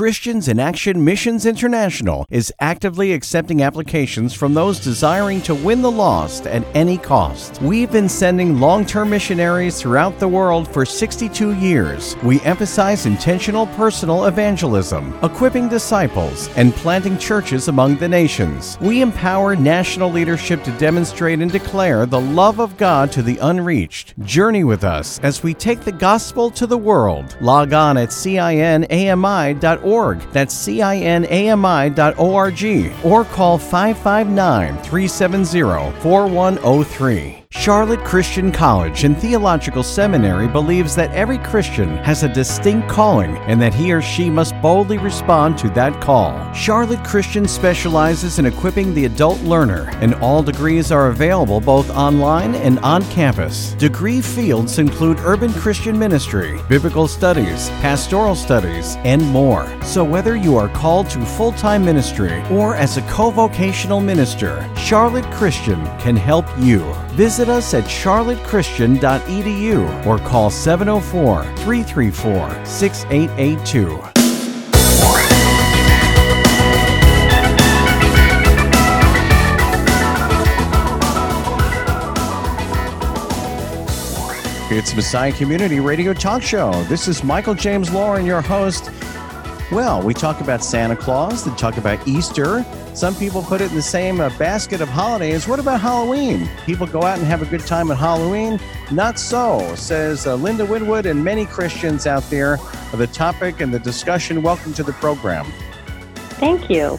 Christians in Action Missions International is actively accepting applications from those desiring to win the lost at any cost. We've been sending long term missionaries throughout the world for 62 years. We emphasize intentional personal evangelism, equipping disciples, and planting churches among the nations. We empower national leadership to demonstrate and declare the love of God to the unreached. Journey with us as we take the gospel to the world. Log on at cinami.org cinami.org. That's cinami.org. Or call 559 370 4103. Charlotte Christian College and Theological Seminary believes that every Christian has a distinct calling and that he or she must boldly respond to that call. Charlotte Christian specializes in equipping the adult learner, and all degrees are available both online and on campus. Degree fields include urban Christian ministry, biblical studies, pastoral studies, and more. So whether you are called to full time ministry or as a co vocational minister, Charlotte Christian can help you. Visit us at charlottechristian.edu or call 704 334 6882. It's Messiah Community Radio Talk Show. This is Michael James Lauren, your host. Well, we talk about Santa Claus, we talk about Easter. Some people put it in the same uh, basket of holidays. What about Halloween? People go out and have a good time at Halloween? Not so, says uh, Linda Winwood and many Christians out there. The topic and the discussion. Welcome to the program. Thank you.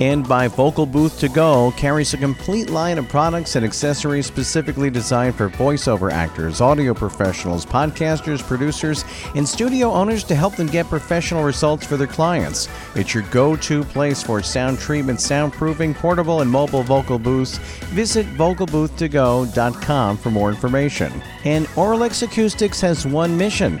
And by Vocal Booth to Go carries a complete line of products and accessories specifically designed for voiceover actors, audio professionals, podcasters, producers, and studio owners to help them get professional results for their clients. It's your go to place for sound treatment, soundproofing, portable, and mobile vocal booths. Visit vocalboothtogo.com for more information. And Auralex Acoustics has one mission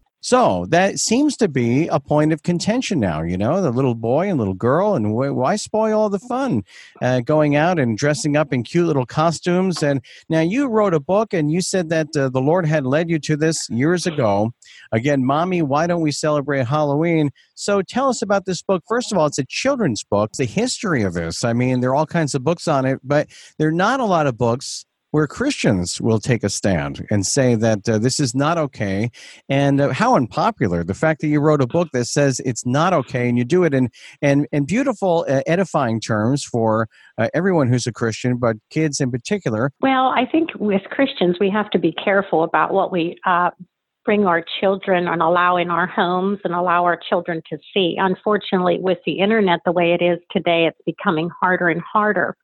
So that seems to be a point of contention now. You know, the little boy and little girl, and why spoil all the fun uh, going out and dressing up in cute little costumes? And now you wrote a book, and you said that uh, the Lord had led you to this years ago. Again, mommy, why don't we celebrate Halloween? So tell us about this book. First of all, it's a children's book. The history of this. I mean, there are all kinds of books on it, but there are not a lot of books where Christians will take a stand and say that uh, this is not okay. And uh, how unpopular the fact that you wrote a book that says it's not okay, and you do it in in, in beautiful, uh, edifying terms for uh, everyone who's a Christian, but kids in particular. Well, I think with Christians, we have to be careful about what we uh, bring our children and allow in our homes and allow our children to see. Unfortunately, with the internet the way it is today, it's becoming harder and harder.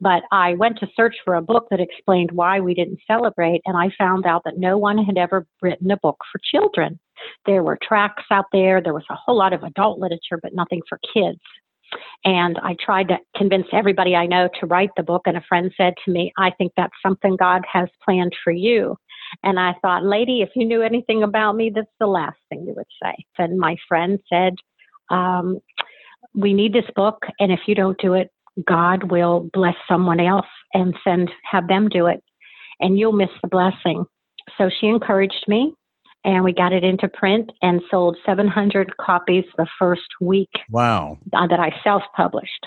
But I went to search for a book that explained why we didn't celebrate, and I found out that no one had ever written a book for children. There were tracts out there, there was a whole lot of adult literature, but nothing for kids. And I tried to convince everybody I know to write the book, and a friend said to me, I think that's something God has planned for you. And I thought, lady, if you knew anything about me, that's the last thing you would say. And my friend said, um, we need this book, and if you don't do it, God will bless someone else and send have them do it, and you'll miss the blessing. So she encouraged me, and we got it into print and sold 700 copies the first week. Wow! That I self-published.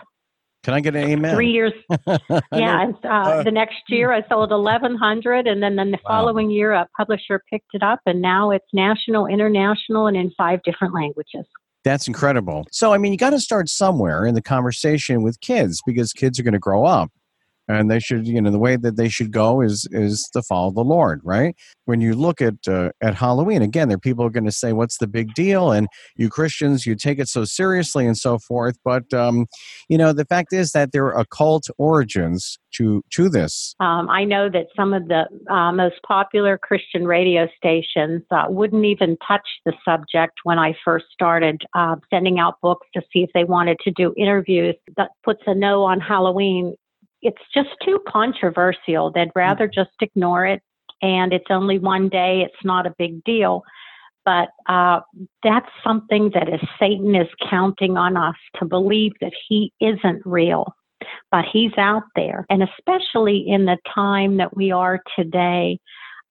Can I get an amen? Three years. yeah. Uh, uh, the next year I sold 1,100. And then, then the wow. following year, a publisher picked it up. And now it's national, international, and in five different languages. That's incredible. So, I mean, you got to start somewhere in the conversation with kids because kids are going to grow up and they should you know the way that they should go is is to follow the lord right? When you look at uh, at halloween again there are people are going to say what's the big deal? And you christians you take it so seriously and so forth. But um, you know the fact is that there are occult origins to to this. Um, i know that some of the uh, most popular christian radio stations uh, wouldn't even touch the subject when i first started uh, sending out books to see if they wanted to do interviews that puts a no on halloween it's just too controversial. They'd rather just ignore it. And it's only one day, it's not a big deal. But uh, that's something that is Satan is counting on us to believe that he isn't real, but he's out there. And especially in the time that we are today,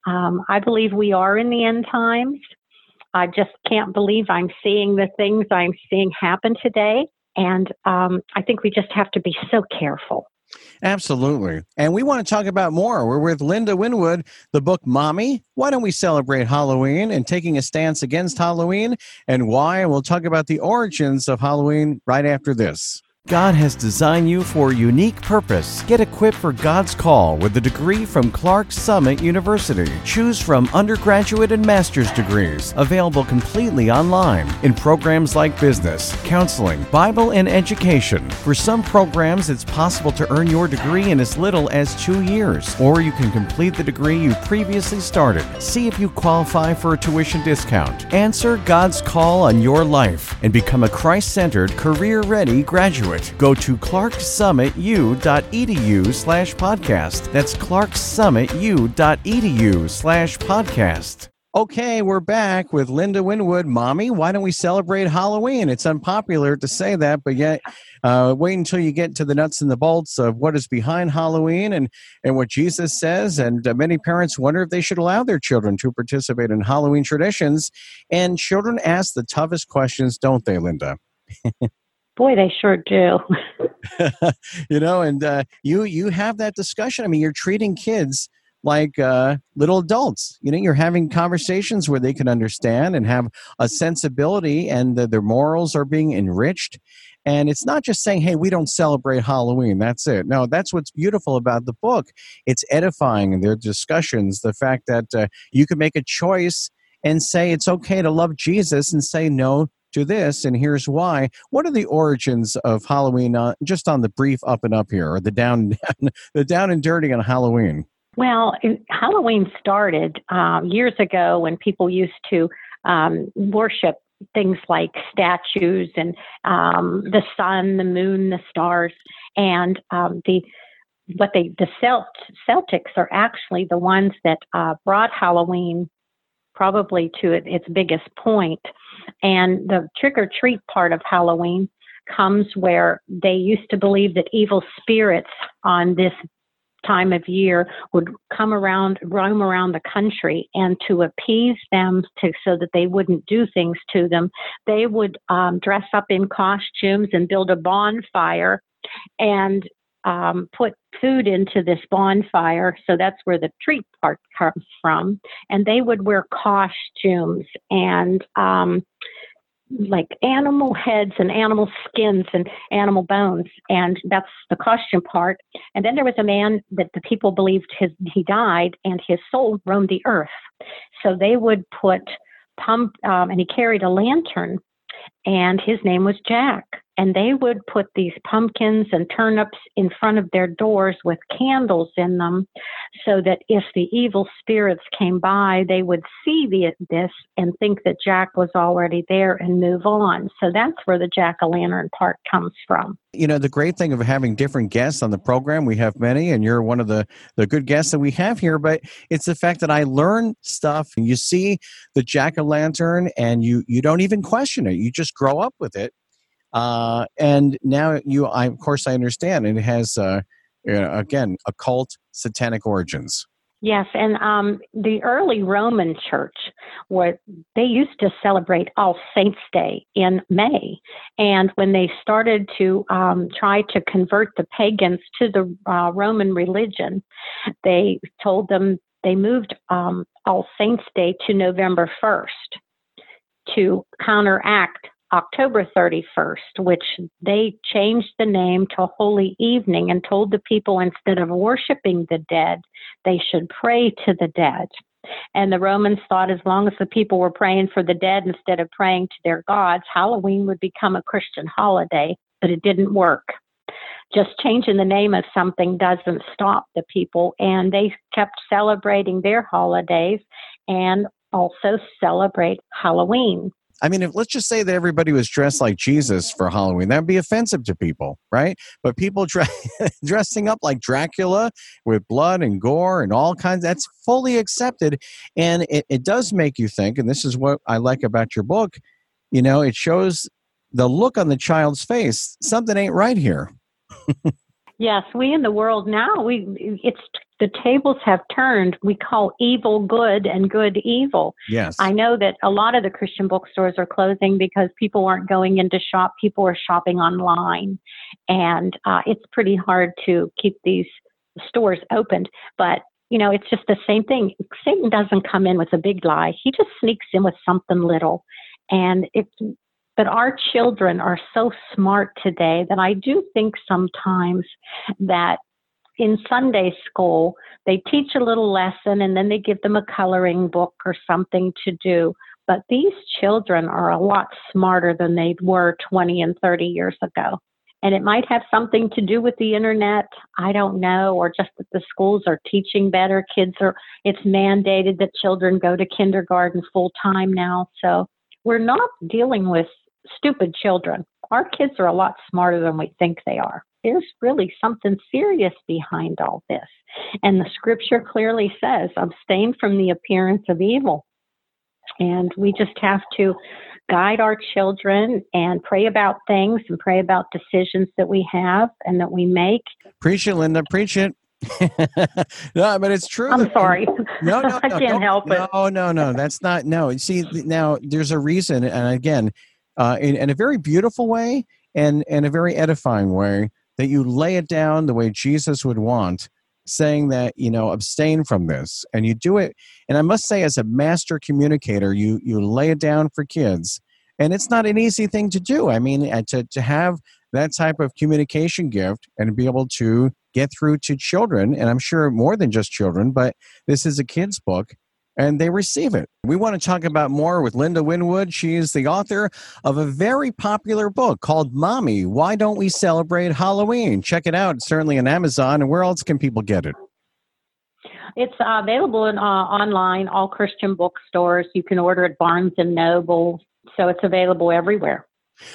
um, I believe we are in the end times. I just can't believe I'm seeing the things I'm seeing happen today. And um, I think we just have to be so careful. Absolutely. And we want to talk about more. We're with Linda Winwood, the book Mommy. Why don't we celebrate Halloween and taking a stance against Halloween and why? We'll talk about the origins of Halloween right after this. God has designed you for a unique purpose. Get equipped for God's call with a degree from Clarks Summit University. Choose from undergraduate and master's degrees, available completely online in programs like business, counseling, Bible, and education. For some programs, it's possible to earn your degree in as little as two years, or you can complete the degree you previously started. See if you qualify for a tuition discount. Answer God's call on your life and become a Christ centered, career ready graduate it, go to clarksummitu.edu slash podcast. That's clarksummitu.edu slash podcast. Okay, we're back with Linda Winwood. Mommy, why don't we celebrate Halloween? It's unpopular to say that, but yet uh, wait until you get to the nuts and the bolts of what is behind Halloween and, and what Jesus says. And uh, many parents wonder if they should allow their children to participate in Halloween traditions. And children ask the toughest questions, don't they, Linda? Boy, they sure do. you know, and uh, you you have that discussion. I mean, you're treating kids like uh, little adults. You know, you're having conversations where they can understand and have a sensibility, and their morals are being enriched. And it's not just saying, "Hey, we don't celebrate Halloween." That's it. No, that's what's beautiful about the book. It's edifying in their discussions. The fact that uh, you can make a choice and say it's okay to love Jesus and say no to this, and here's why. What are the origins of Halloween? Uh, just on the brief up and up here, or the down, the down and dirty on Halloween. Well, Halloween started uh, years ago when people used to um, worship things like statues and um, the sun, the moon, the stars, and um, the what they the Celt, Celtics are actually the ones that uh, brought Halloween probably to its biggest point. And the trick or treat part of Halloween comes where they used to believe that evil spirits on this time of year would come around, roam around the country, and to appease them to, so that they wouldn't do things to them, they would um, dress up in costumes and build a bonfire and um, put food into this bonfire. So that's where the treat part comes from. And they would wear costumes and um, like animal heads and animal skins and animal bones. And that's the costume part. And then there was a man that the people believed his, he died and his soul roamed the earth. So they would put pump, um, and he carried a lantern and his name was Jack and they would put these pumpkins and turnips in front of their doors with candles in them so that if the evil spirits came by, they would see the, this and think that Jack was already there and move on. So that's where the jack o' lantern part comes from. You know, the great thing of having different guests on the program, we have many, and you're one of the, the good guests that we have here, but it's the fact that I learn stuff and you see the jack o' lantern and you, you don't even question it. You just grow up with it uh, and now you, I, of course, I understand it has, uh, you know, again, occult satanic origins. Yes, and um, the early Roman Church, where they used to celebrate All Saints' Day in May, and when they started to um, try to convert the pagans to the uh, Roman religion, they told them they moved um, All Saints' Day to November first to counteract October 31st, which they changed the name to Holy Evening and told the people instead of worshiping the dead, they should pray to the dead. And the Romans thought as long as the people were praying for the dead instead of praying to their gods, Halloween would become a Christian holiday, but it didn't work. Just changing the name of something doesn't stop the people, and they kept celebrating their holidays and also celebrate Halloween. I mean, if let's just say that everybody was dressed like Jesus for Halloween, that'd be offensive to people, right? But people dre- dressing up like Dracula with blood and gore and all kinds, that's fully accepted. And it, it does make you think, and this is what I like about your book, you know, it shows the look on the child's face. Something ain't right here. Yes, we in the world now we it's the tables have turned. We call evil good and good evil. Yes. I know that a lot of the Christian bookstores are closing because people aren't going into shop. People are shopping online, and uh, it's pretty hard to keep these stores opened. But you know, it's just the same thing. Satan doesn't come in with a big lie. He just sneaks in with something little, and it's but our children are so smart today that I do think sometimes that in Sunday school, they teach a little lesson and then they give them a coloring book or something to do. But these children are a lot smarter than they were 20 and 30 years ago. And it might have something to do with the internet. I don't know, or just that the schools are teaching better. Kids are, it's mandated that children go to kindergarten full time now. So we're not dealing with stupid children. Our kids are a lot smarter than we think they are. There's really something serious behind all this. And the scripture clearly says, abstain from the appearance of evil. And we just have to guide our children and pray about things and pray about decisions that we have and that we make. Preach it, Linda. Preach it. no, but it's true. I'm sorry. No, no, no I can't help it. No, no, no. That's not. No. See, now there's a reason, and again, uh, in, in a very beautiful way and, in a very edifying way that you lay it down the way Jesus would want, saying that, you know, abstain from this. And you do it. And I must say, as a master communicator, you, you lay it down for kids. And it's not an easy thing to do. I mean, uh, to, to have that type of communication gift and be able to get through to children, and I'm sure more than just children, but this is a kid's book and they receive it. We want to talk about more with Linda Winwood. She is the author of a very popular book called Mommy, Why Don't We Celebrate Halloween? Check it out. It's certainly on Amazon. And where else can people get it? It's uh, available in, uh, online, all Christian bookstores. You can order at Barnes and Noble. So it's available everywhere.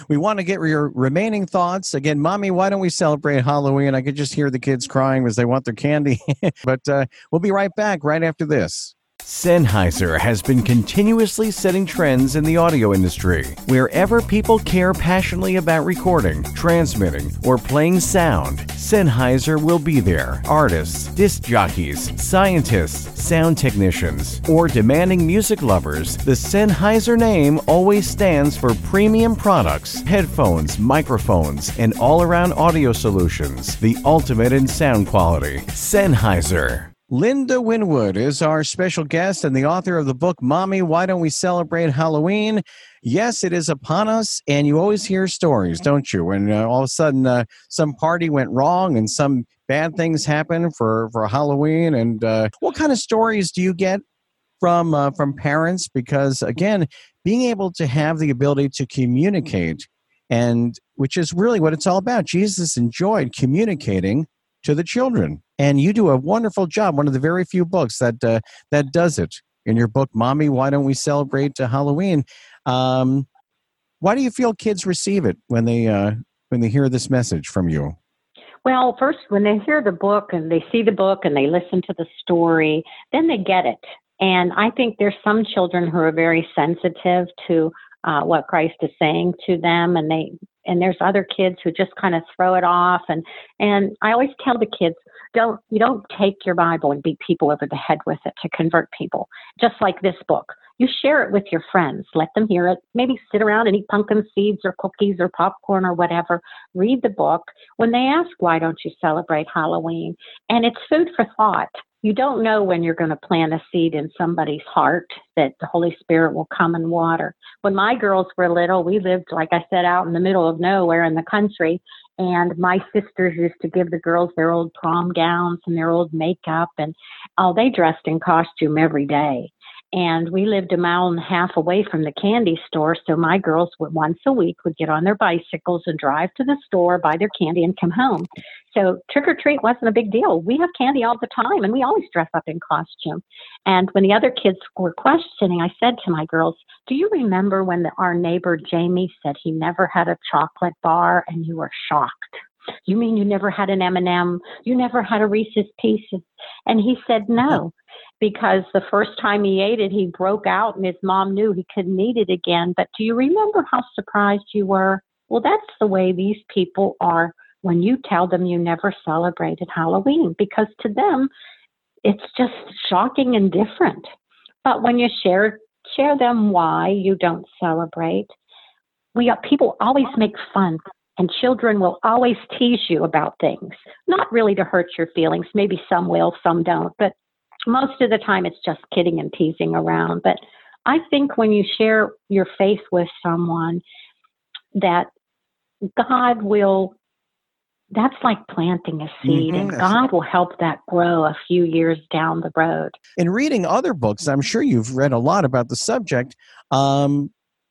We want to get your remaining thoughts. Again, Mommy, why don't we celebrate Halloween? I could just hear the kids crying because they want their candy. but uh, we'll be right back right after this. Sennheiser has been continuously setting trends in the audio industry. Wherever people care passionately about recording, transmitting, or playing sound, Sennheiser will be there. Artists, disc jockeys, scientists, sound technicians, or demanding music lovers, the Sennheiser name always stands for premium products, headphones, microphones, and all around audio solutions, the ultimate in sound quality. Sennheiser. Linda Winwood is our special guest and the author of the book, Mommy, Why Don't We Celebrate Halloween? Yes, it is upon us, and you always hear stories, don't you? When uh, all of a sudden uh, some party went wrong and some bad things happen for, for Halloween. And uh, what kind of stories do you get from, uh, from parents? Because, again, being able to have the ability to communicate, and which is really what it's all about. Jesus enjoyed communicating to the children and you do a wonderful job. One of the very few books that uh, that does it. In your book, "Mommy, Why Don't We Celebrate uh, Halloween?" Um, why do you feel kids receive it when they uh, when they hear this message from you? Well, first, when they hear the book and they see the book and they listen to the story, then they get it. And I think there's some children who are very sensitive to uh, what Christ is saying to them, and they and there's other kids who just kind of throw it off. And and I always tell the kids, don't you don't take your Bible and beat people over the head with it to convert people. Just like this book. You share it with your friends. Let them hear it. Maybe sit around and eat pumpkin seeds or cookies or popcorn or whatever. Read the book. When they ask, why don't you celebrate Halloween? And it's food for thought you don't know when you're going to plant a seed in somebody's heart that the Holy Spirit will come and water. When my girls were little, we lived, like I said, out in the middle of nowhere in the country. And my sisters used to give the girls their old prom gowns and their old makeup. And oh, they dressed in costume every day and we lived a mile and a half away from the candy store so my girls would once a week would get on their bicycles and drive to the store buy their candy and come home so trick or treat wasn't a big deal we have candy all the time and we always dress up in costume and when the other kids were questioning i said to my girls do you remember when the, our neighbor jamie said he never had a chocolate bar and you were shocked you mean you never had an M&M? You never had a Reese's Pieces? And he said no because the first time he ate it, he broke out and his mom knew he couldn't eat it again. But do you remember how surprised you were? Well, that's the way these people are when you tell them you never celebrated Halloween because to them, it's just shocking and different. But when you share share them why you don't celebrate, we people always make fun and children will always tease you about things, not really to hurt your feelings. Maybe some will, some don't, but most of the time it's just kidding and teasing around. But I think when you share your faith with someone, that God will that's like planting a seed mm-hmm. and God will help that grow a few years down the road. In reading other books, I'm sure you've read a lot about the subject. Um,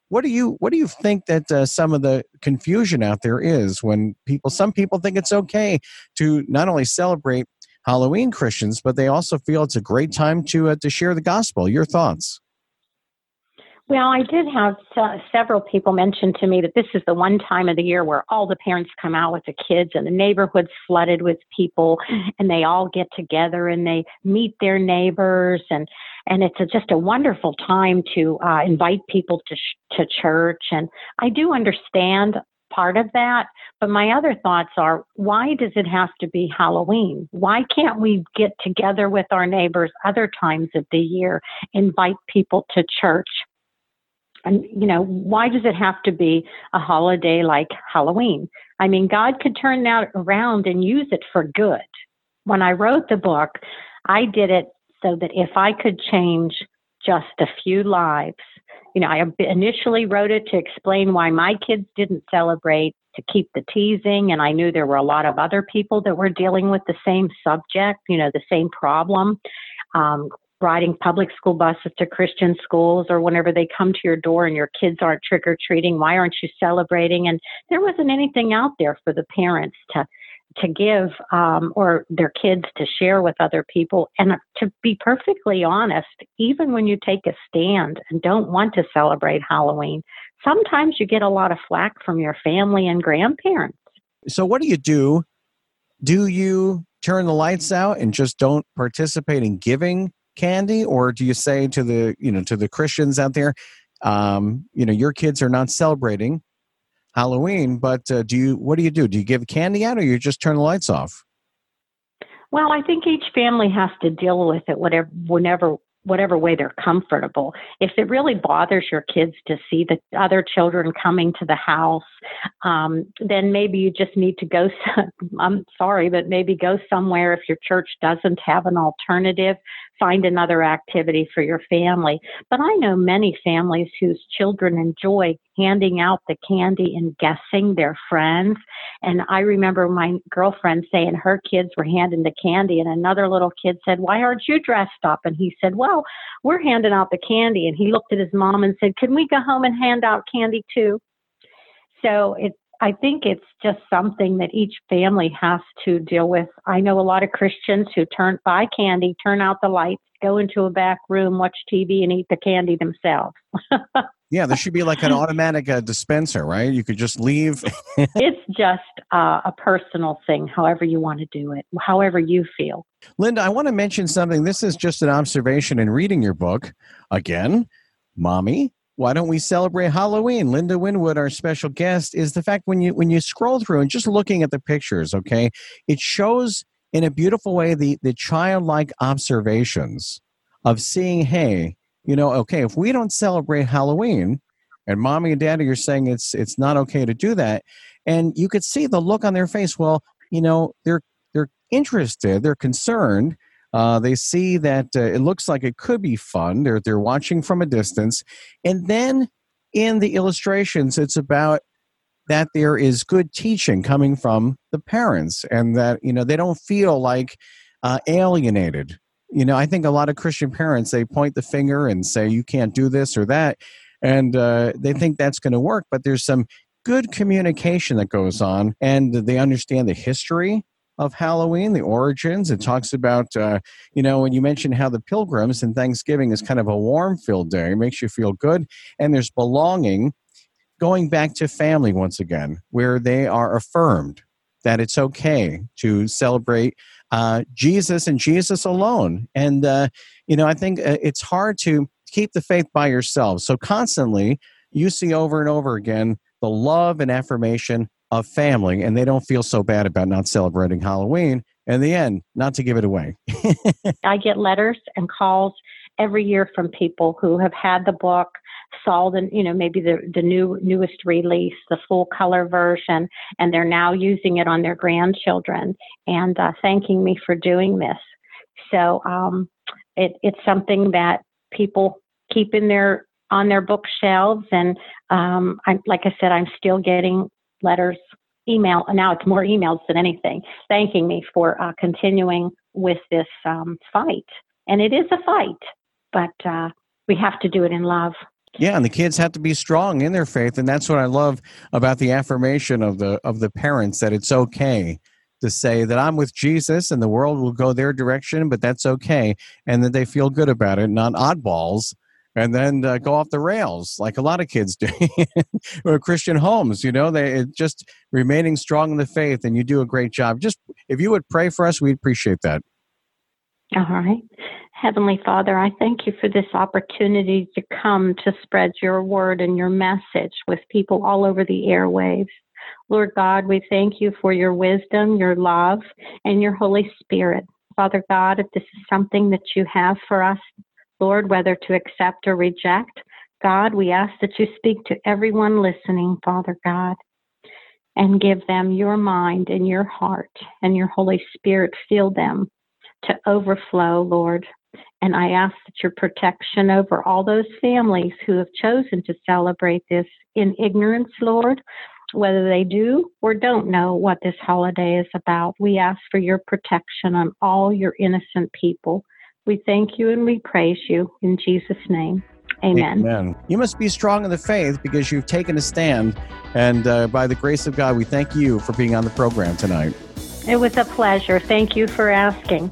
what do you what do you think that uh, some of the confusion out there is when people some people think it's okay to not only celebrate Halloween Christians, but they also feel it's a great time to uh, to share the gospel. Your thoughts? Well, I did have several people mention to me that this is the one time of the year where all the parents come out with the kids and the neighborhood's flooded with people and they all get together and they meet their neighbors and and it's a, just a wonderful time to uh, invite people to sh- to church and I do understand part of that. But my other thoughts are why does it have to be Halloween? Why can't we get together with our neighbors other times of the year, invite people to church? And, you know, why does it have to be a holiday like Halloween? I mean, God could turn that around and use it for good. When I wrote the book, I did it so that if I could change just a few lives, you know, I initially wrote it to explain why my kids didn't celebrate, to keep the teasing, and I knew there were a lot of other people that were dealing with the same subject, you know, the same problem. Um, riding public school buses to Christian schools or whenever they come to your door and your kids aren't trick or treating, why aren't you celebrating? And there wasn't anything out there for the parents to to give um, or their kids to share with other people. And to be perfectly honest, even when you take a stand and don't want to celebrate Halloween, sometimes you get a lot of flack from your family and grandparents. So, what do you do? Do you turn the lights out and just don't participate in giving candy, or do you say to the you know to the Christians out there, um, you know, your kids are not celebrating? Halloween, but uh, do you? What do you do? Do you give candy out, or you just turn the lights off? Well, I think each family has to deal with it whatever whenever whatever way they're comfortable. If it really bothers your kids to see the other children coming to the house, um, then maybe you just need to go. I'm sorry, but maybe go somewhere if your church doesn't have an alternative. Find another activity for your family. But I know many families whose children enjoy handing out the candy and guessing their friends. And I remember my girlfriend saying her kids were handing the candy, and another little kid said, Why aren't you dressed up? And he said, Well, we're handing out the candy. And he looked at his mom and said, Can we go home and hand out candy too? So it, I think it's just something that each family has to deal with. I know a lot of Christians who turn buy candy, turn out the lights, go into a back room, watch TV, and eat the candy themselves. yeah, there should be like an automatic uh, dispenser, right? You could just leave. it's just uh, a personal thing, however you want to do it, however you feel. Linda, I want to mention something. This is just an observation in reading your book. Again, mommy why don't we celebrate Halloween? Linda Winwood, our special guest, is the fact when you when you scroll through and just looking at the pictures, okay, it shows in a beautiful way the the childlike observations of seeing, hey, you know, okay, if we don't celebrate Halloween, and mommy and daddy are saying it's it's not okay to do that, and you could see the look on their face. Well, you know, they're they're interested, they're concerned. Uh, they see that uh, it looks like it could be fun. They're they're watching from a distance, and then in the illustrations, it's about that there is good teaching coming from the parents, and that you know they don't feel like uh, alienated. You know, I think a lot of Christian parents they point the finger and say you can't do this or that, and uh, they think that's going to work. But there's some good communication that goes on, and they understand the history of Halloween, the origins. It talks about, uh, you know, when you mention how the pilgrims and Thanksgiving is kind of a warm filled day, it makes you feel good. And there's belonging going back to family once again, where they are affirmed that it's okay to celebrate uh, Jesus and Jesus alone. And, uh, you know, I think uh, it's hard to keep the faith by yourself. So constantly you see over and over again the love and affirmation of family and they don't feel so bad about not celebrating Halloween. In the end, not to give it away. I get letters and calls every year from people who have had the book, saw the you know maybe the the new newest release, the full color version, and they're now using it on their grandchildren and uh, thanking me for doing this. So um, it, it's something that people keep in their on their bookshelves, and um, I, like I said, I'm still getting letters, email. Now it's more emails than anything, thanking me for uh, continuing with this um, fight. And it is a fight, but uh, we have to do it in love. Yeah, and the kids have to be strong in their faith, and that's what I love about the affirmation of the of the parents that it's okay to say that I'm with Jesus and the world will go their direction, but that's okay, and that they feel good about it, not oddballs and then uh, go off the rails like a lot of kids do or christian homes you know they just remaining strong in the faith and you do a great job. Just if you would pray for us we'd appreciate that. All right heavenly father i thank you for this opportunity to come to spread your word and your message with people all over the airwaves lord god we thank you for your wisdom your love and your holy spirit Father God, if this is something that you have for us Lord, whether to accept or reject. God, we ask that you speak to everyone listening, Father God, and give them your mind and your heart and your Holy Spirit fill them to overflow, Lord. And I ask that your protection over all those families who have chosen to celebrate this in ignorance, Lord, whether they do or don't know what this holiday is about. We ask for your protection on all your innocent people. We thank you and we praise you in Jesus' name. Amen. Amen. You must be strong in the faith because you've taken a stand. And uh, by the grace of God, we thank you for being on the program tonight. It was a pleasure. Thank you for asking.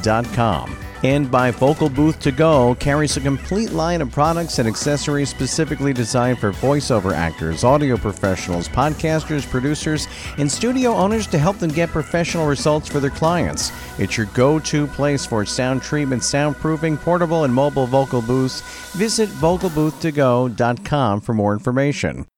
north-america.beyerdynamic.com and by Vocal Booth to Go carries a complete line of products and accessories specifically designed for voiceover actors, audio professionals, podcasters, producers, and studio owners to help them get professional results for their clients. It's your go to place for sound treatment, soundproofing, portable, and mobile vocal booths. Visit vocalbooth2go.com for more information.